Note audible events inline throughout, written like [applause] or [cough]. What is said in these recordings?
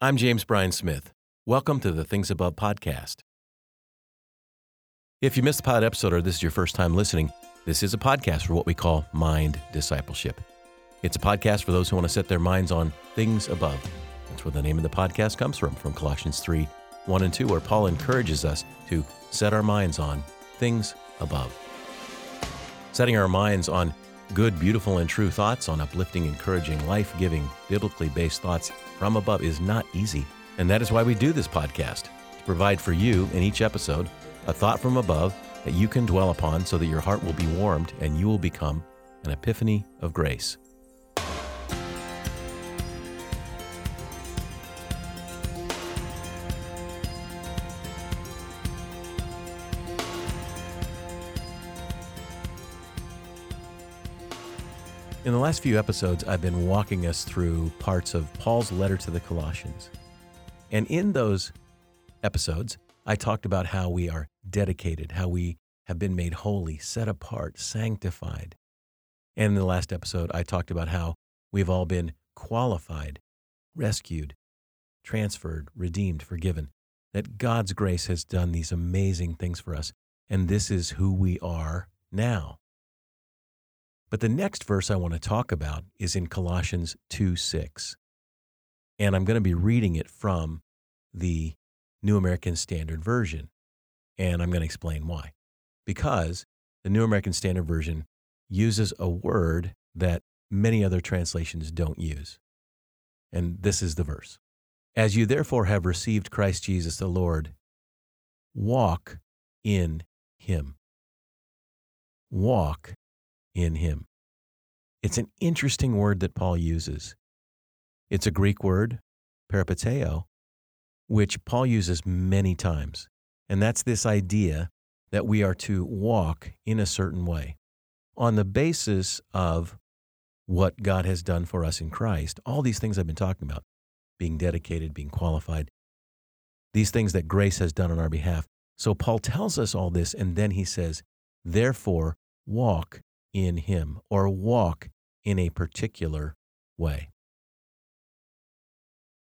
I'm James Bryan Smith. Welcome to the Things Above podcast. If you missed the pilot episode or this is your first time listening, this is a podcast for what we call mind discipleship. It's a podcast for those who want to set their minds on things above. That's where the name of the podcast comes from, from Colossians 3 1 and 2, where Paul encourages us to set our minds on things above. Setting our minds on good, beautiful, and true thoughts, on uplifting, encouraging, life giving, biblically based thoughts from above is not easy. And that is why we do this podcast to provide for you in each episode a thought from above that you can dwell upon so that your heart will be warmed and you will become an epiphany of grace. In the last few episodes, I've been walking us through parts of Paul's letter to the Colossians. And in those episodes, I talked about how we are dedicated, how we have been made holy, set apart, sanctified. And in the last episode, I talked about how we've all been qualified, rescued, transferred, redeemed, forgiven, that God's grace has done these amazing things for us. And this is who we are now. But the next verse I want to talk about is in Colossians 2 6. And I'm going to be reading it from the New American Standard Version. And I'm going to explain why. Because the New American Standard Version uses a word that many other translations don't use. And this is the verse As you therefore have received Christ Jesus the Lord, walk in him. Walk in him. It's an interesting word that Paul uses. It's a Greek word, peripateo, which Paul uses many times. And that's this idea that we are to walk in a certain way on the basis of what God has done for us in Christ. All these things I've been talking about being dedicated, being qualified, these things that grace has done on our behalf. So Paul tells us all this, and then he says, Therefore, walk in Him or walk in a particular way.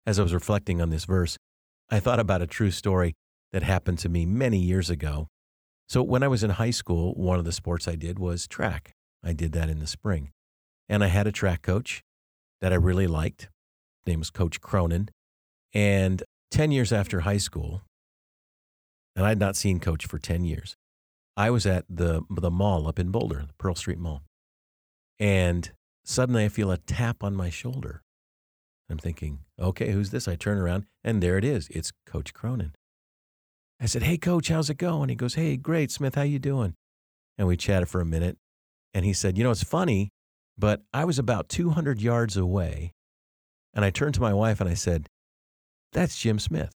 As I was reflecting on this verse, I thought about a true story that happened to me many years ago. So, when I was in high school, one of the sports I did was track. I did that in the spring. And I had a track coach that I really liked. His name was Coach Cronin. And 10 years after high school, and I had not seen Coach for 10 years, I was at the the mall up in Boulder, the Pearl Street Mall, and suddenly I feel a tap on my shoulder. I'm thinking, okay, who's this? I turn around, and there it is. It's Coach Cronin. I said, "Hey, Coach, how's it going?" He goes, "Hey, great, Smith. How you doing?" And we chatted for a minute, and he said, "You know, it's funny, but I was about 200 yards away, and I turned to my wife and I said, "That's Jim Smith."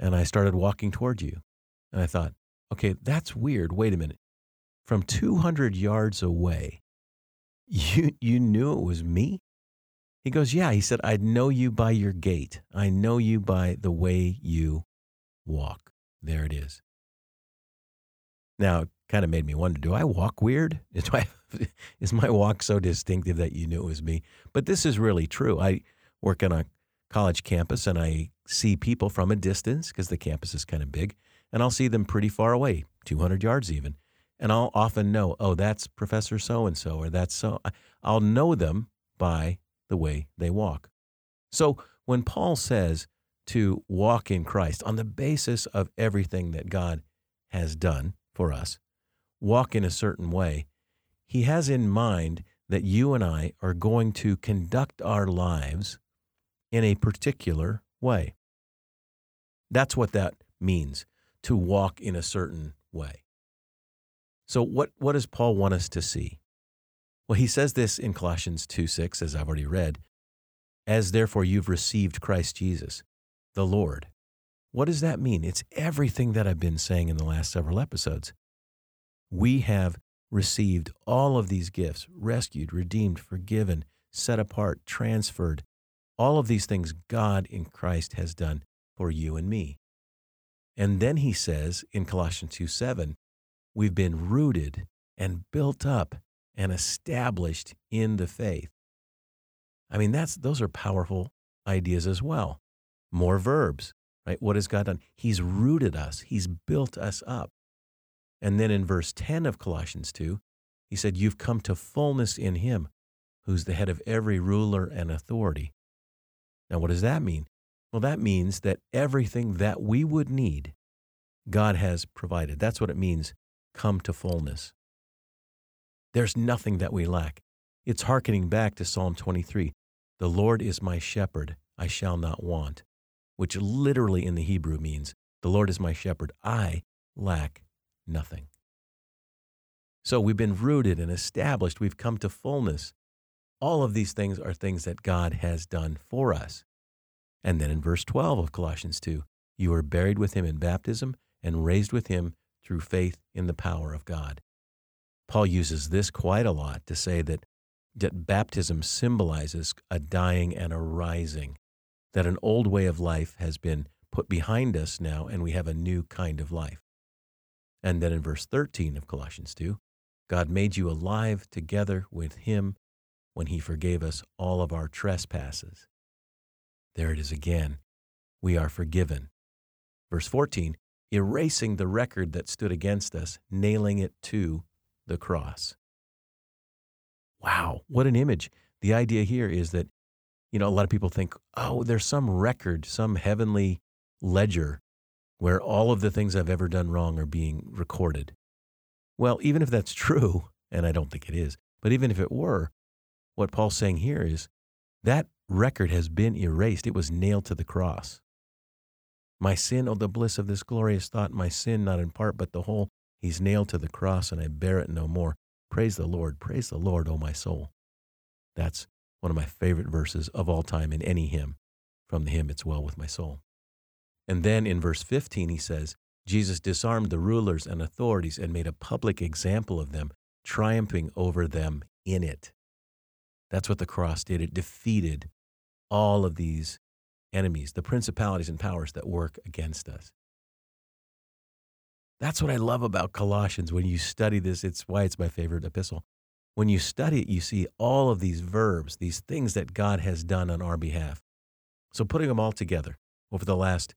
And I started walking toward you, and I thought, Okay, that's weird. Wait a minute. From 200 yards away, [laughs] you, you knew it was me? He goes, Yeah. He said, I know you by your gait. I know you by the way you walk. There it is. Now, it kind of made me wonder do I walk weird? [laughs] Is my, is my walk so distinctive that you knew it was me? But this is really true. I work on a college campus and I see people from a distance because the campus is kind of big and I'll see them pretty far away, 200 yards even. And I'll often know, oh, that's Professor so and so, or that's so. I'll know them by the way they walk. So when Paul says to walk in Christ on the basis of everything that God has done for us, walk in a certain way, he has in mind that you and I are going to conduct our lives in a particular way. That's what that means to walk in a certain way. So, what, what does Paul want us to see? Well, he says this in Colossians 2 6, as I've already read. As therefore you've received Christ Jesus, the Lord. What does that mean? It's everything that I've been saying in the last several episodes. We have received all of these gifts rescued, redeemed, forgiven, set apart, transferred. All of these things God in Christ has done for you and me. And then he says in Colossians 2 7, we've been rooted and built up and established in the faith. I mean, that's those are powerful ideas as well. More verbs, right? What has God done? He's rooted us, He's built us up. And then in verse 10 of Colossians 2, he said, You've come to fullness in Him, who's the head of every ruler and authority. Now, what does that mean? Well, that means that everything that we would need, God has provided. That's what it means, come to fullness. There's nothing that we lack. It's hearkening back to Psalm 23 The Lord is my shepherd, I shall not want, which literally in the Hebrew means, The Lord is my shepherd, I lack nothing. So we've been rooted and established, we've come to fullness. All of these things are things that God has done for us. And then in verse 12 of Colossians 2, you were buried with him in baptism and raised with him through faith in the power of God. Paul uses this quite a lot to say that, that baptism symbolizes a dying and a rising, that an old way of life has been put behind us now and we have a new kind of life. And then in verse 13 of Colossians 2, God made you alive together with him when he forgave us all of our trespasses there it is again. We are forgiven. Verse 14, erasing the record that stood against us, nailing it to the cross. Wow, what an image. The idea here is that, you know, a lot of people think, oh, there's some record, some heavenly ledger where all of the things I've ever done wrong are being recorded. Well, even if that's [laughs] true, and I don't think it is, but even if it were, what Paul's saying here is that record has been erased. It was nailed to the cross. My sin, oh, the bliss of this glorious thought, my sin, not in part, but the whole, he's nailed to the cross, and I bear it no more. Praise the Lord. Praise the Lord, O oh my soul. That's one of my favorite verses of all time in any hymn. From the hymn, It's Well With My Soul. And then in verse 15, he says, Jesus disarmed the rulers and authorities and made a public example of them, triumphing over them in it. That's what the cross did. It defeated all of these enemies, the principalities and powers that work against us. That's what I love about Colossians. When you study this, it's why it's my favorite epistle. When you study it, you see all of these verbs, these things that God has done on our behalf. So, putting them all together over the last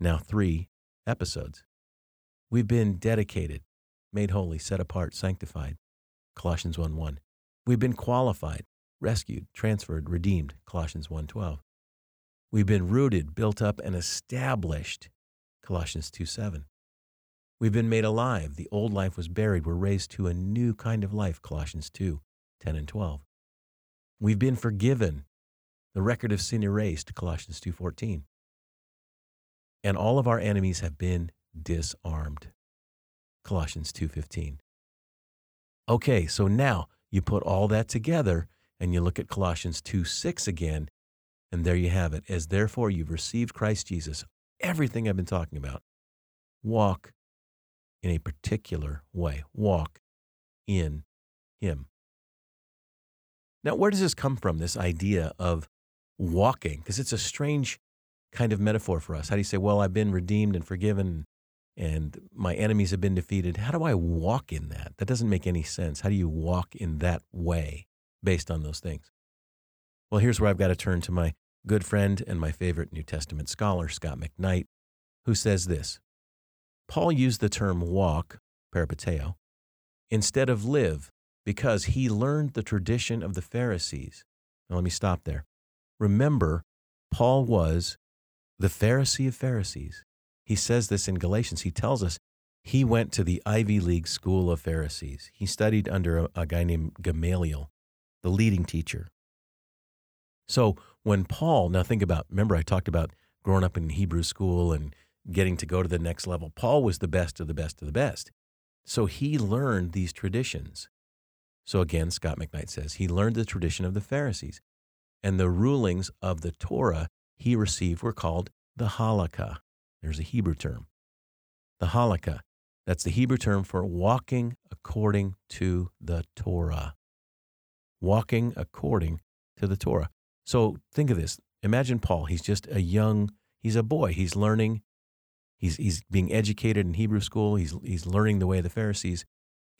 now three episodes, we've been dedicated, made holy, set apart, sanctified. Colossians 1 1. We've been qualified, rescued, transferred, redeemed, Colossians 1:12. We've been rooted, built up and established, Colossians 2:7. We've been made alive. The old life was buried. We're raised to a new kind of life, Colossians 2:10 and 12. We've been forgiven. The record of sin erased, Colossians 2:14. And all of our enemies have been disarmed. Colossians 2:15. Okay, so now you put all that together and you look at Colossians 2 6 again, and there you have it. As therefore you've received Christ Jesus, everything I've been talking about, walk in a particular way. Walk in Him. Now, where does this come from, this idea of walking? Because it's a strange kind of metaphor for us. How do you say, well, I've been redeemed and forgiven and my enemies have been defeated? How do I walk in that? That doesn't make any sense. How do you walk in that way? Based on those things. Well, here's where I've got to turn to my good friend and my favorite New Testament scholar, Scot McKnight, who says this Paul used the term walk, peripateo, instead of live because he learned the tradition of the Pharisees. Now, let me stop there. Remember, Paul was the Pharisee of Pharisees. He says this in Galatians. He tells us he went to the Ivy League school of Pharisees. He studied under a, a guy named Gamaliel the leading teacher. So when Paul, now think about, remember I talked about growing up in Hebrew school and getting to go to the next level. Paul was the best of the best of the best. So he learned these traditions. So again, Scot McKnight says he learned the tradition of the Pharisees. And the rulings of the Torah he received were called the halakha. There's a Hebrew term. The halakha. That's the Hebrew term for walking according to the Torah walking according to the Torah. So think of this. Imagine Paul. He's just a young, he's a boy. He's learning, he's, he's being educated in Hebrew school. He's, he's learning the way of the Pharisees.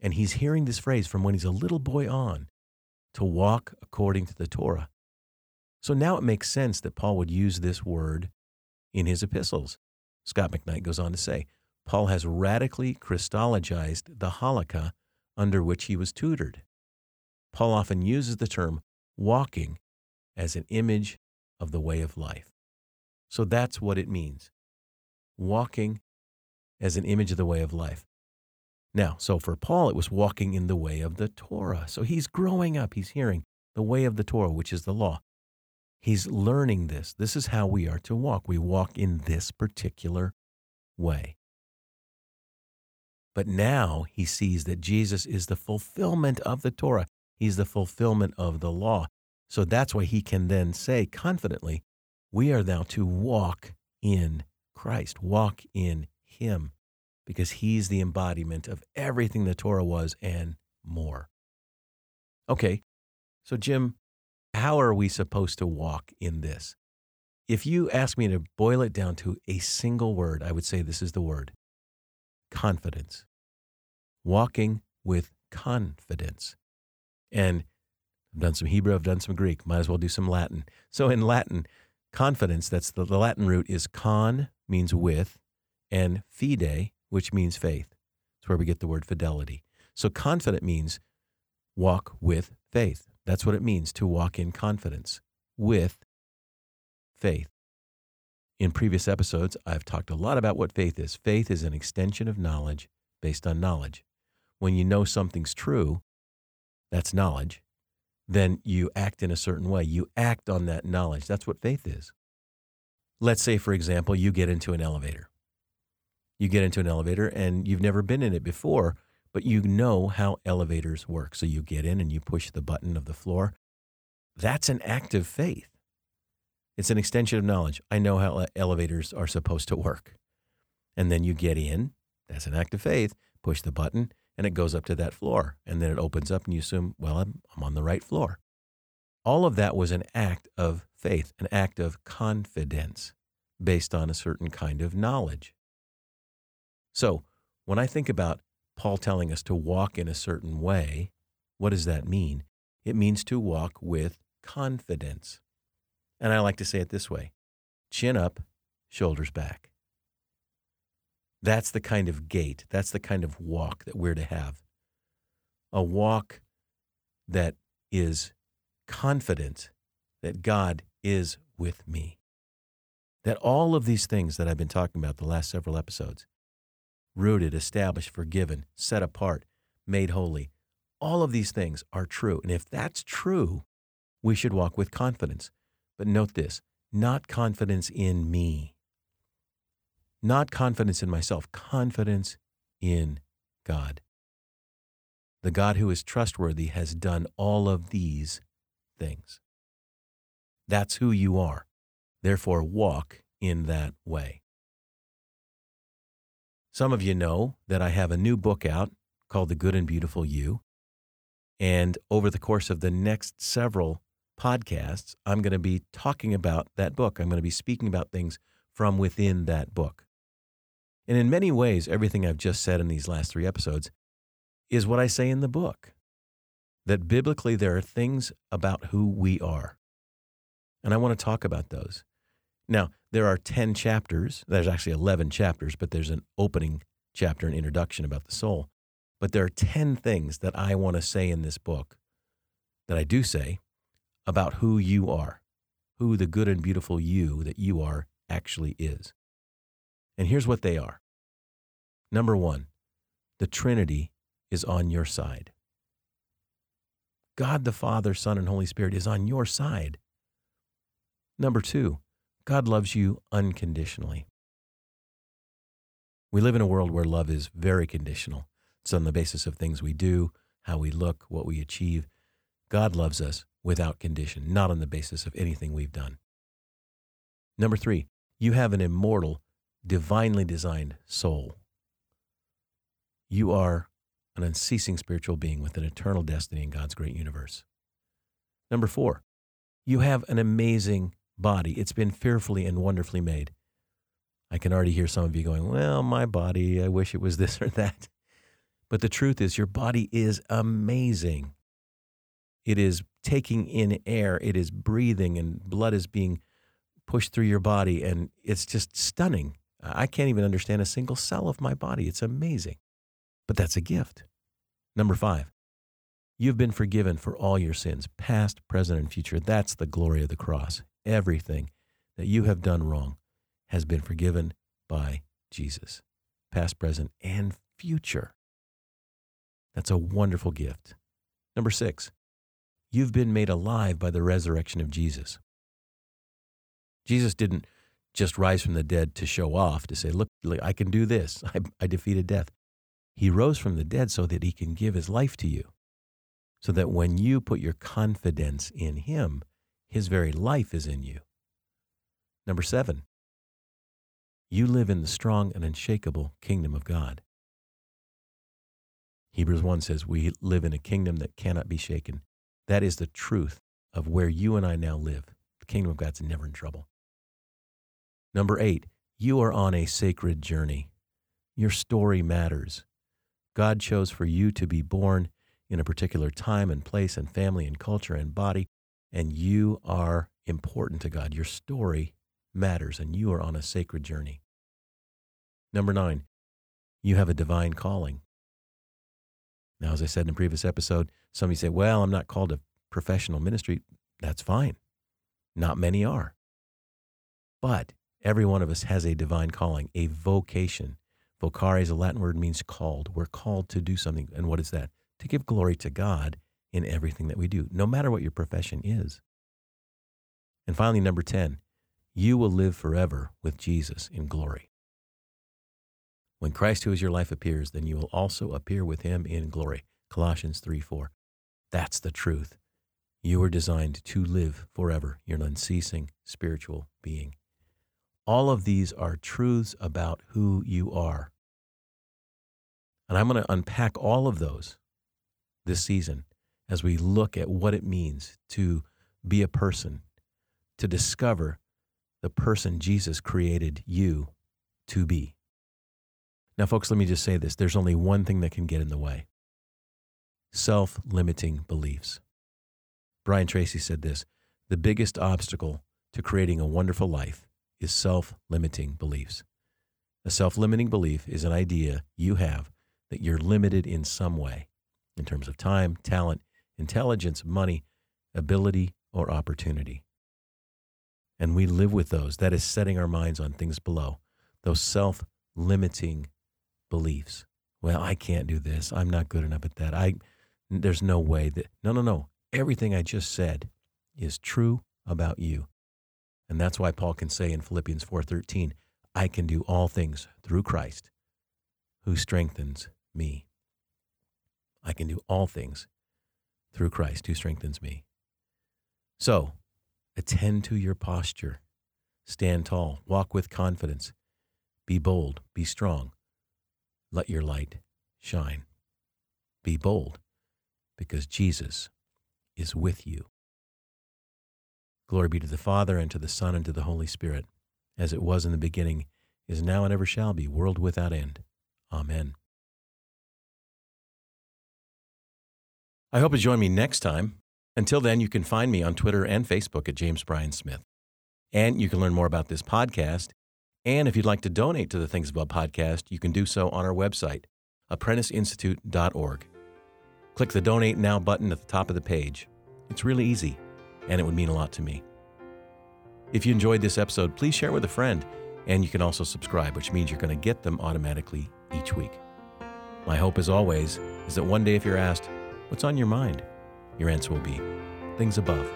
And he's hearing this phrase from when he's a little boy on to walk according to the Torah. So now it makes sense that Paul would use this word in his epistles. Scot McKnight goes on to say Paul has radically Christologized the halakha under which he was tutored. Paul often uses the term walking as an image of the way of life. So that's what it means walking as an image of the way of life. Now, so for Paul, it was walking in the way of the Torah. So he's growing up, he's hearing the way of the Torah, which is the law. He's learning this. This is how we are to walk. We walk in this particular way. But now he sees that Jesus is the fulfillment of the Torah. He's the fulfillment of the law. So that's why he can then say confidently, we are now to walk in Christ, walk in him because he's the embodiment of everything the Torah was and more. Okay, so Jim, how are we supposed to walk in this? If you ask me to boil it down to a single word, I would say this is the word confidence. Walking with confidence. And I've done some Hebrew, I've done some Greek, might as well do some Latin. So in Latin, confidence, that's the, the Latin root is con means with, and fide which means faith. It's where we get the word fidelity. So confident means walk with faith. That's what it means to walk in confidence with faith. In previous episodes, I've talked a lot about what faith is. Faith is an extension of knowledge based on knowledge. When you know something's true, that's knowledge, then you act in a certain way. You act on that knowledge. That's what faith is. Let's say, for example, you get into an elevator you get into an elevator and you've never been in it before, but you know how elevators work. So you get in and you push the button of the floor. That's an act of faith. It's an extension of knowledge. I know how elevators are supposed to work. And then you get in. That's an act of faith. Push the button and it goes up to that floor. And then it opens up and you assume, well, I'm, I'm on the right floor. All of that was an act of faith, an act of confidence based on a certain kind of knowledge. So when I think about Paul telling us to walk in a certain way, what does that mean? It means to walk with confidence. And I like to say it this way chin up, shoulders back. That's the kind of gait, that's the kind of walk that we're to have. A walk that is confident that God is with me. That all of these things that I've been talking about the last several episodes, rooted, established, forgiven, set apart, made holy. All of these things are true. And if that's true, we should walk with confidence. But note this not confidence in me, not confidence in myself, confidence in God. The God who is trustworthy has done all of these things. That's who you are. Therefore, walk in that way. Some of you know that I have a new book out called The Good and Beautiful You. And over the course of the next several podcasts, I'm going to be talking about that book. I'm going to be speaking about things from within that book. And in many ways, everything I've just said in these last three episodes is what I say in the book that biblically there are things about who we are. And I want to talk about those. Now, there are 10 chapters. There's actually 11 chapters, but there's an opening chapter, an introduction about the soul. But there are 10 things that I want to say in this book that I do say about who you are, who the good and beautiful you that you are actually is. And here's what they are Number one, the Trinity is on your side. God the Father, Son, and Holy Spirit is on your side. Number two, God loves you unconditionally. We live in a world where love is very conditional. It's on the basis of things we do, how we look, what we achieve. God loves us without condition, not on the basis of anything we've done. Number three, you have an immortal, divinely designed soul. You are an unceasing spiritual being with an eternal destiny in God's great universe. Number four, you have an amazing body. It's been fearfully and wonderfully made. I can already hear some of you going, Well, my body, I wish it was [laughs] this or that. But the truth is, your body is amazing. it is taking in air, it is breathing, and blood is being pushed through your body. And it's just stunning. I can't even understand a single cell of my body. It's amazing. But that's a gift. Number five, you've been forgiven for all your sins, past, present, and future. That's the glory of the cross. Everything that you have done wrong has been forgiven by Jesus, past, present, and future. That's a wonderful gift. Number six, you've been made alive by the resurrection of Jesus. Jesus didn't just rise from the dead to show off, to say, look, I can do this. [laughs] I, I defeated death. He rose from the dead so that he can give his life to you. So that when you put your confidence in him, his very life is in you. Number seven, you live in the strong and unshakable kingdom of God. Hebrews 1 says, We live in a kingdom that cannot be shaken. That is the truth of where you and I now live. The kingdom of God's never in trouble. Number eight, you are on a sacred journey. Your story matters. God chose for you to be born in a particular time and place and family and culture and body, and you are important to God. Your story matters, and you are on a sacred journey. Number nine, you have a divine calling. Now, as I said in a previous episode, some of you say, Well, I'm not called to professional ministry. That's fine. Not many are. But Every one of us has a divine calling, a vocation. Vocare is a Latin word means called. We're called to do something. And what is that? To give glory to God in everything that we do, no matter what your profession is. And finally, number 10, you will live forever with Jesus in glory. When Christ, who is your life, appears, then you will also appear with him in glory. Colossians 3 4. That's the truth. You are designed to live forever. You're an unceasing spiritual being. All of these are truths about who you are. And I'm going to unpack all of those this season as we look at what it means to be a person, to discover the person Jesus created you to be. Now, folks, let me just say this there's only one thing that can get in the way self limiting beliefs. Brian Tracy said this the biggest obstacle to creating a wonderful life is self limiting beliefs. A self limiting belief is an idea you have that you're limited in some way in terms of time, talent, intelligence, money, ability, or opportunity. And we live with those. That is setting our minds on things below, those self limiting beliefs. Well, I can't do this. I'm not good enough at that. I there's no way that No, no, no. Everything I just said is true about you. And that's why Paul can say in Philippians 4:13, I can do all things through Christ who strengthens me. I can do all things through Christ who strengthens me. So, attend to your posture. Stand tall, walk with confidence. Be bold, be strong. Let your light shine. Be bold because Jesus is with you. Glory be to the Father, and to the Son, and to the Holy Spirit, as it was in the beginning, is now, and ever shall be, world without end. Amen. I hope you join me next time. Until then, you can find me on Twitter and Facebook at James Bryan Smith. And you can learn more about this podcast. And if you'd like to donate to the Things Above podcast, you can do so on our website, apprenticeinstitute.org. Click the Donate Now button at the top of the page. It's really easy and it would mean a lot to me. If you enjoyed this episode, please share with a friend, and you can also subscribe, which means you're going to get them automatically each week. My hope, as always, is that one day if you're asked, What's on your mind? your answer will be things above.